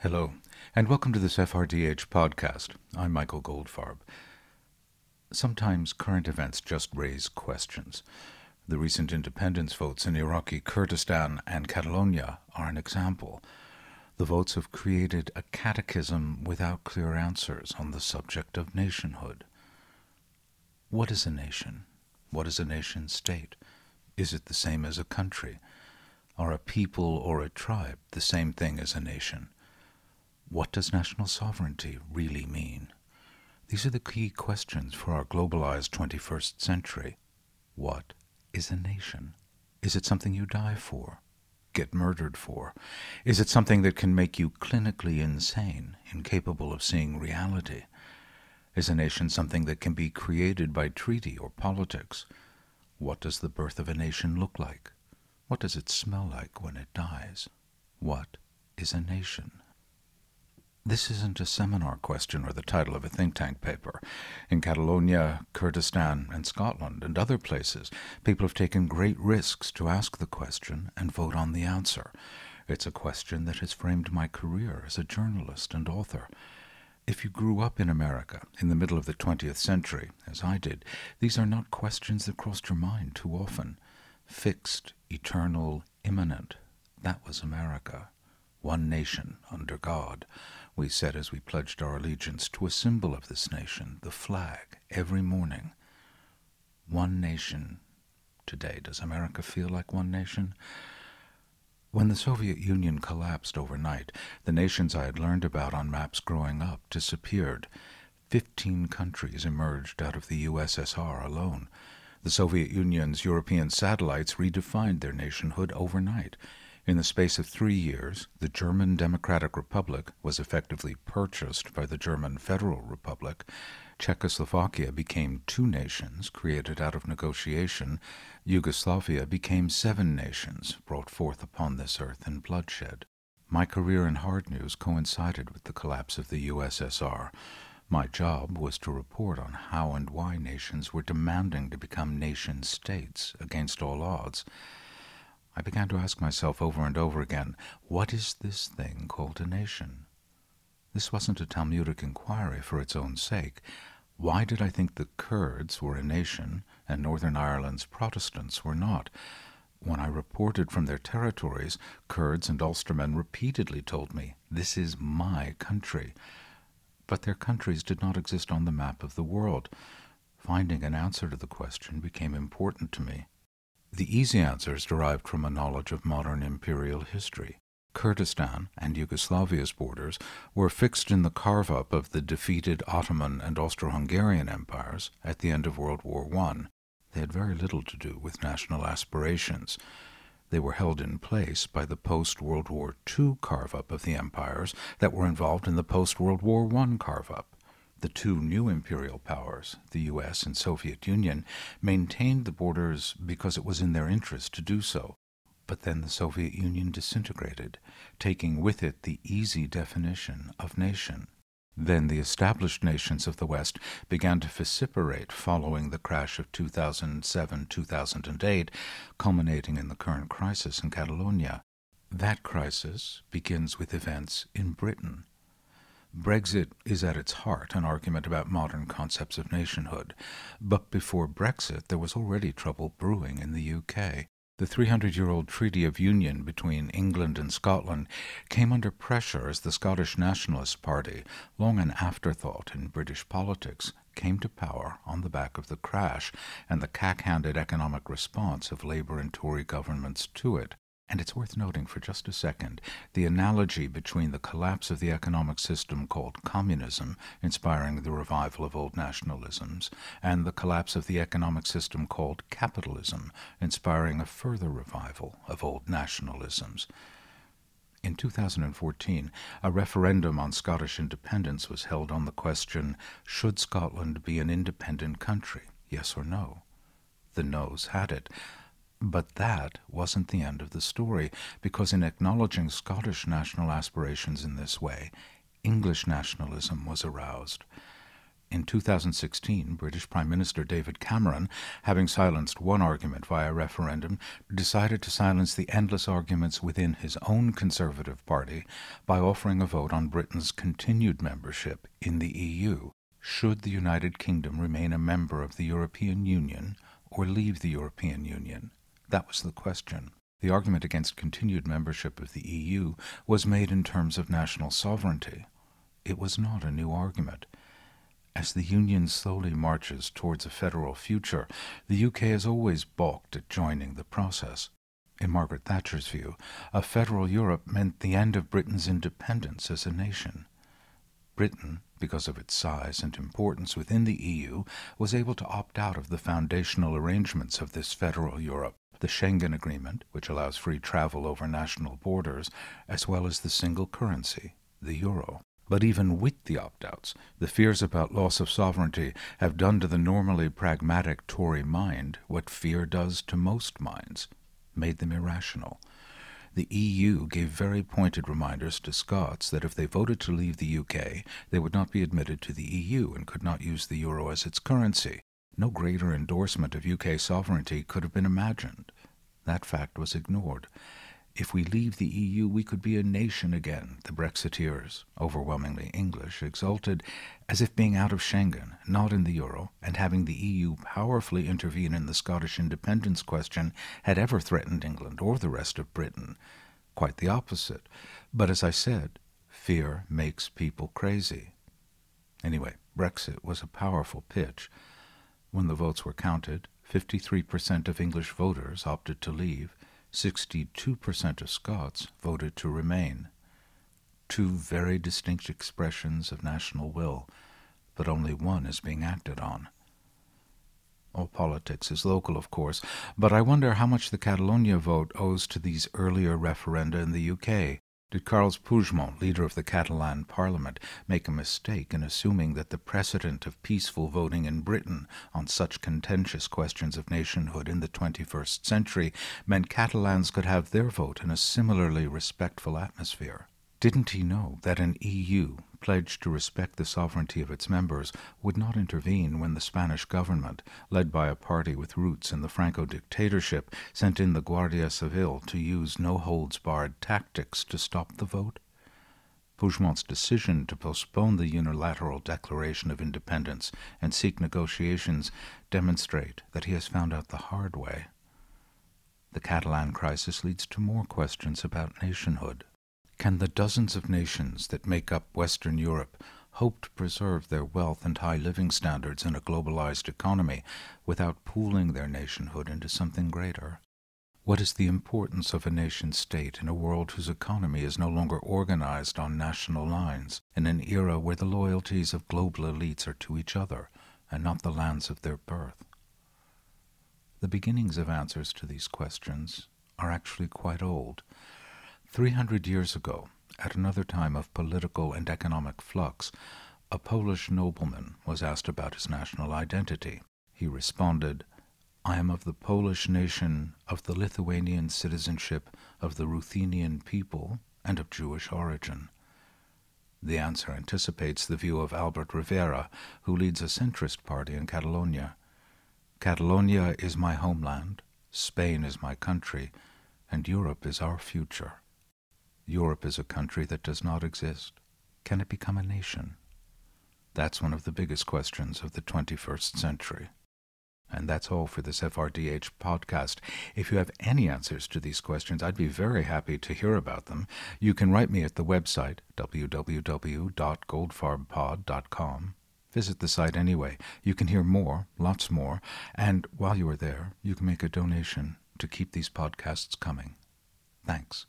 Hello, and welcome to this FRDH podcast. I'm Michael Goldfarb. Sometimes current events just raise questions. The recent independence votes in Iraqi Kurdistan and Catalonia are an example. The votes have created a catechism without clear answers on the subject of nationhood. What is a nation? What is a nation state? Is it the same as a country? Are a people or a tribe the same thing as a nation? What does national sovereignty really mean? These are the key questions for our globalized 21st century. What is a nation? Is it something you die for? Get murdered for? Is it something that can make you clinically insane, incapable of seeing reality? Is a nation something that can be created by treaty or politics? What does the birth of a nation look like? What does it smell like when it dies? What is a nation? This isn't a seminar question or the title of a think tank paper. In Catalonia, Kurdistan, and Scotland, and other places, people have taken great risks to ask the question and vote on the answer. It's a question that has framed my career as a journalist and author. If you grew up in America in the middle of the 20th century, as I did, these are not questions that crossed your mind too often. Fixed, eternal, imminent. That was America. One nation under God we said as we pledged our allegiance to a symbol of this nation, the flag, every morning. One nation. Today, does America feel like one nation? When the Soviet Union collapsed overnight, the nations I had learned about on maps growing up disappeared. Fifteen countries emerged out of the USSR alone. The Soviet Union's European satellites redefined their nationhood overnight. In the space of three years, the German Democratic Republic was effectively purchased by the German Federal Republic. Czechoslovakia became two nations created out of negotiation. Yugoslavia became seven nations brought forth upon this earth in bloodshed. My career in hard news coincided with the collapse of the USSR. My job was to report on how and why nations were demanding to become nation states against all odds. I began to ask myself over and over again, what is this thing called a nation? This wasn't a Talmudic inquiry for its own sake. Why did I think the Kurds were a nation and Northern Ireland's Protestants were not? When I reported from their territories, Kurds and Ulstermen repeatedly told me, This is my country. But their countries did not exist on the map of the world. Finding an answer to the question became important to me. The easy answers derived from a knowledge of modern imperial history. Kurdistan and Yugoslavia's borders were fixed in the carve up of the defeated Ottoman and Austro Hungarian empires at the end of World War I. They had very little to do with national aspirations. They were held in place by the post World War II carve up of the empires that were involved in the post World War I carve up. The two new imperial powers, the US and Soviet Union, maintained the borders because it was in their interest to do so. But then the Soviet Union disintegrated, taking with it the easy definition of nation. Then the established nations of the West began to vociferate following the crash of 2007 2008, culminating in the current crisis in Catalonia. That crisis begins with events in Britain. Brexit is at its heart an argument about modern concepts of nationhood. But before Brexit, there was already trouble brewing in the UK. The 300 year old Treaty of Union between England and Scotland came under pressure as the Scottish Nationalist Party, long an afterthought in British politics, came to power on the back of the crash and the cack handed economic response of Labour and Tory governments to it. And it's worth noting for just a second the analogy between the collapse of the economic system called communism, inspiring the revival of old nationalisms, and the collapse of the economic system called capitalism, inspiring a further revival of old nationalisms. In 2014, a referendum on Scottish independence was held on the question Should Scotland be an independent country? Yes or no? The noes had it. But that wasn't the end of the story, because in acknowledging Scottish national aspirations in this way, English nationalism was aroused. In 2016, British Prime Minister David Cameron, having silenced one argument via referendum, decided to silence the endless arguments within his own Conservative Party by offering a vote on Britain's continued membership in the EU. Should the United Kingdom remain a member of the European Union or leave the European Union? That was the question. The argument against continued membership of the EU was made in terms of national sovereignty. It was not a new argument. As the Union slowly marches towards a federal future, the UK has always balked at joining the process. In Margaret Thatcher's view, a federal Europe meant the end of Britain's independence as a nation. Britain, because of its size and importance within the EU, was able to opt out of the foundational arrangements of this federal Europe the Schengen Agreement, which allows free travel over national borders, as well as the single currency, the euro. But even with the opt outs, the fears about loss of sovereignty have done to the normally pragmatic Tory mind what fear does to most minds made them irrational. The EU gave very pointed reminders to Scots that if they voted to leave the UK, they would not be admitted to the EU and could not use the euro as its currency. No greater endorsement of UK sovereignty could have been imagined. That fact was ignored. If we leave the EU, we could be a nation again, the Brexiteers, overwhelmingly English, exulted, as if being out of Schengen, not in the euro, and having the EU powerfully intervene in the Scottish independence question had ever threatened England or the rest of Britain. Quite the opposite. But as I said, fear makes people crazy. Anyway, Brexit was a powerful pitch. When the votes were counted, 53% of English voters opted to leave 62% of Scots voted to remain. Two very distinct expressions of national will, but only one is being acted on. All politics is local, of course, but I wonder how much the Catalonia vote owes to these earlier referenda in the UK, did Carles Puigdemont, leader of the Catalan Parliament, make a mistake in assuming that the precedent of peaceful voting in Britain on such contentious questions of nationhood in the 21st century meant Catalans could have their vote in a similarly respectful atmosphere? Didn't he know that an EU pledged to respect the sovereignty of its members would not intervene when the Spanish government, led by a party with roots in the Franco dictatorship, sent in the Guardia Civil to use no holds barred tactics to stop the vote? Puigdemont's decision to postpone the unilateral declaration of independence and seek negotiations demonstrate that he has found out the hard way. The Catalan crisis leads to more questions about nationhood. Can the dozens of nations that make up Western Europe hope to preserve their wealth and high living standards in a globalized economy without pooling their nationhood into something greater? What is the importance of a nation state in a world whose economy is no longer organized on national lines, in an era where the loyalties of global elites are to each other and not the lands of their birth? The beginnings of answers to these questions are actually quite old. Three hundred years ago, at another time of political and economic flux, a Polish nobleman was asked about his national identity. He responded, I am of the Polish nation, of the Lithuanian citizenship, of the Ruthenian people, and of Jewish origin. The answer anticipates the view of Albert Rivera, who leads a centrist party in Catalonia. Catalonia is my homeland, Spain is my country, and Europe is our future. Europe is a country that does not exist. Can it become a nation? That's one of the biggest questions of the 21st century. And that's all for this FRDH podcast. If you have any answers to these questions, I'd be very happy to hear about them. You can write me at the website, www.goldfarbpod.com. Visit the site anyway. You can hear more, lots more, and while you are there, you can make a donation to keep these podcasts coming. Thanks.